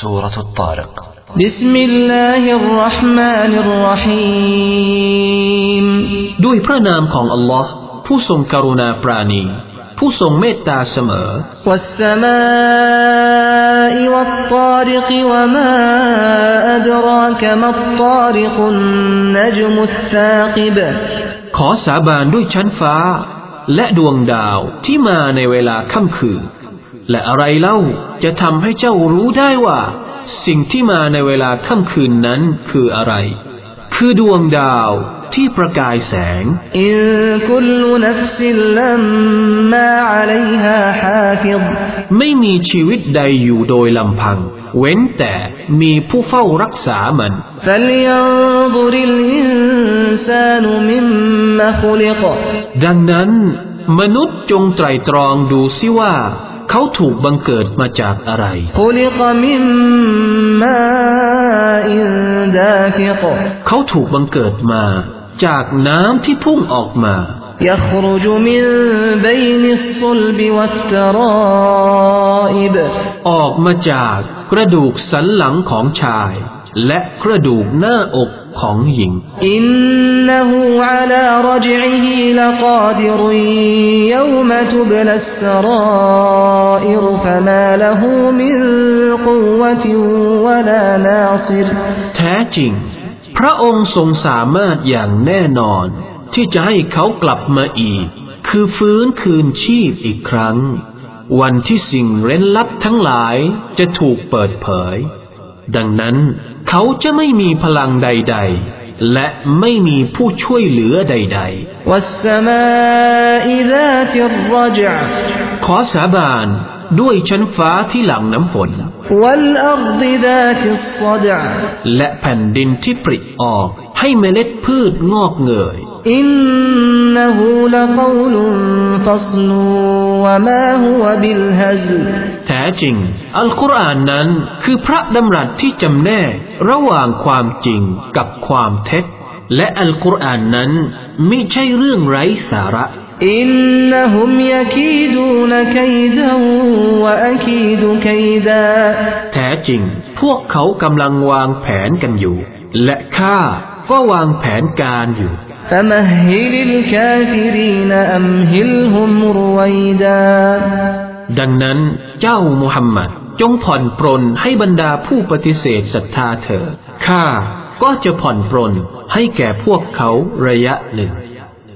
سورة الطارق بسم الله الرحمن الرحيم ด้วยพระนามของอัลลอฮ์ผู้ทรงกรุณาปราณี ผู้ทรงเมตตาเสมอ والسماء والطارق وما أدراك ما الطارق النجم الثاقب ขอสาบานด้วยชั้นฟ้า และดวงดาวที่มาในเวลาค่ำคืน และอะไรเล่าจะทำให้เจ้ารู้ได้ว่า สิ่งที่มาในเวลาค่ำคืนนั้นคืออะไร คือดวงดาวที่ประกายแสงإن كل نفس لما عليها حافظไม่มีชีวิตใดอยู่โดยลำพัง เว้นแต่มีผู้เฝ้ารักษามันفلينظر الإنسان مم خلقดังนั้น มนุษย์จงไตรตรองดูซิว่า เขาถูกบังเกิดมาจากอะไร خلق من ماء دافق เขาถูกบังเกิดมา จากน้ำที่พุ่งออกมา يخرج من بين الصلب والترائب ออกมาจากกระดูกสันหลังของชาย และกระดูกหน้าอกของหญิง إنه على ล رجعه لقادر يوم تبلى السرائر فما له من قوة ولا ناصر แท้จริง พระองค์ทรงสามารถอย่างแน่นอน ที่จะให้เขากลับมาอีก คือฟื้นคืนชีพอีกครั้ง วันที่สิ่งเร้นลับทั้งหลายจะถูกเปิดเผย ดังนั้น เขาจะไม่มีพลังใด ๆ และไม่มีผู้ช่วยเหลือใดๆ ขอสาบานด้วยชั้นฟ้าที่หลังน้ำฝน และแผ่นดินที่ปริออกให้เมล็ดพืชงอกเงย อินนูลกลุฟัลู وما هو بالهزل แท้จริง อัลกุรอานนั้นคือพระดำรัสที่จำแนกระหว่างความจริงกับความเท็จ และอัลกุรอานนั้นไม่ใช่เรื่องไร้สาระ إنهم يكيدون كيدا وأكيد كيدا แท้จริง พวกเขากำลังวางแผนกันอยู่ และข้าก็วางแผนการอยู่ فمهل الكافرين أمهلهم رويدا ดังนั้นเจ้ามุฮัมมัดจงผ่อนปรนให้บรรดาผู้ปฏิเสธศรัทธาเถิดข้าก็จะผ่อนปรนให้แก่พวกเขาระยะหนึ่ง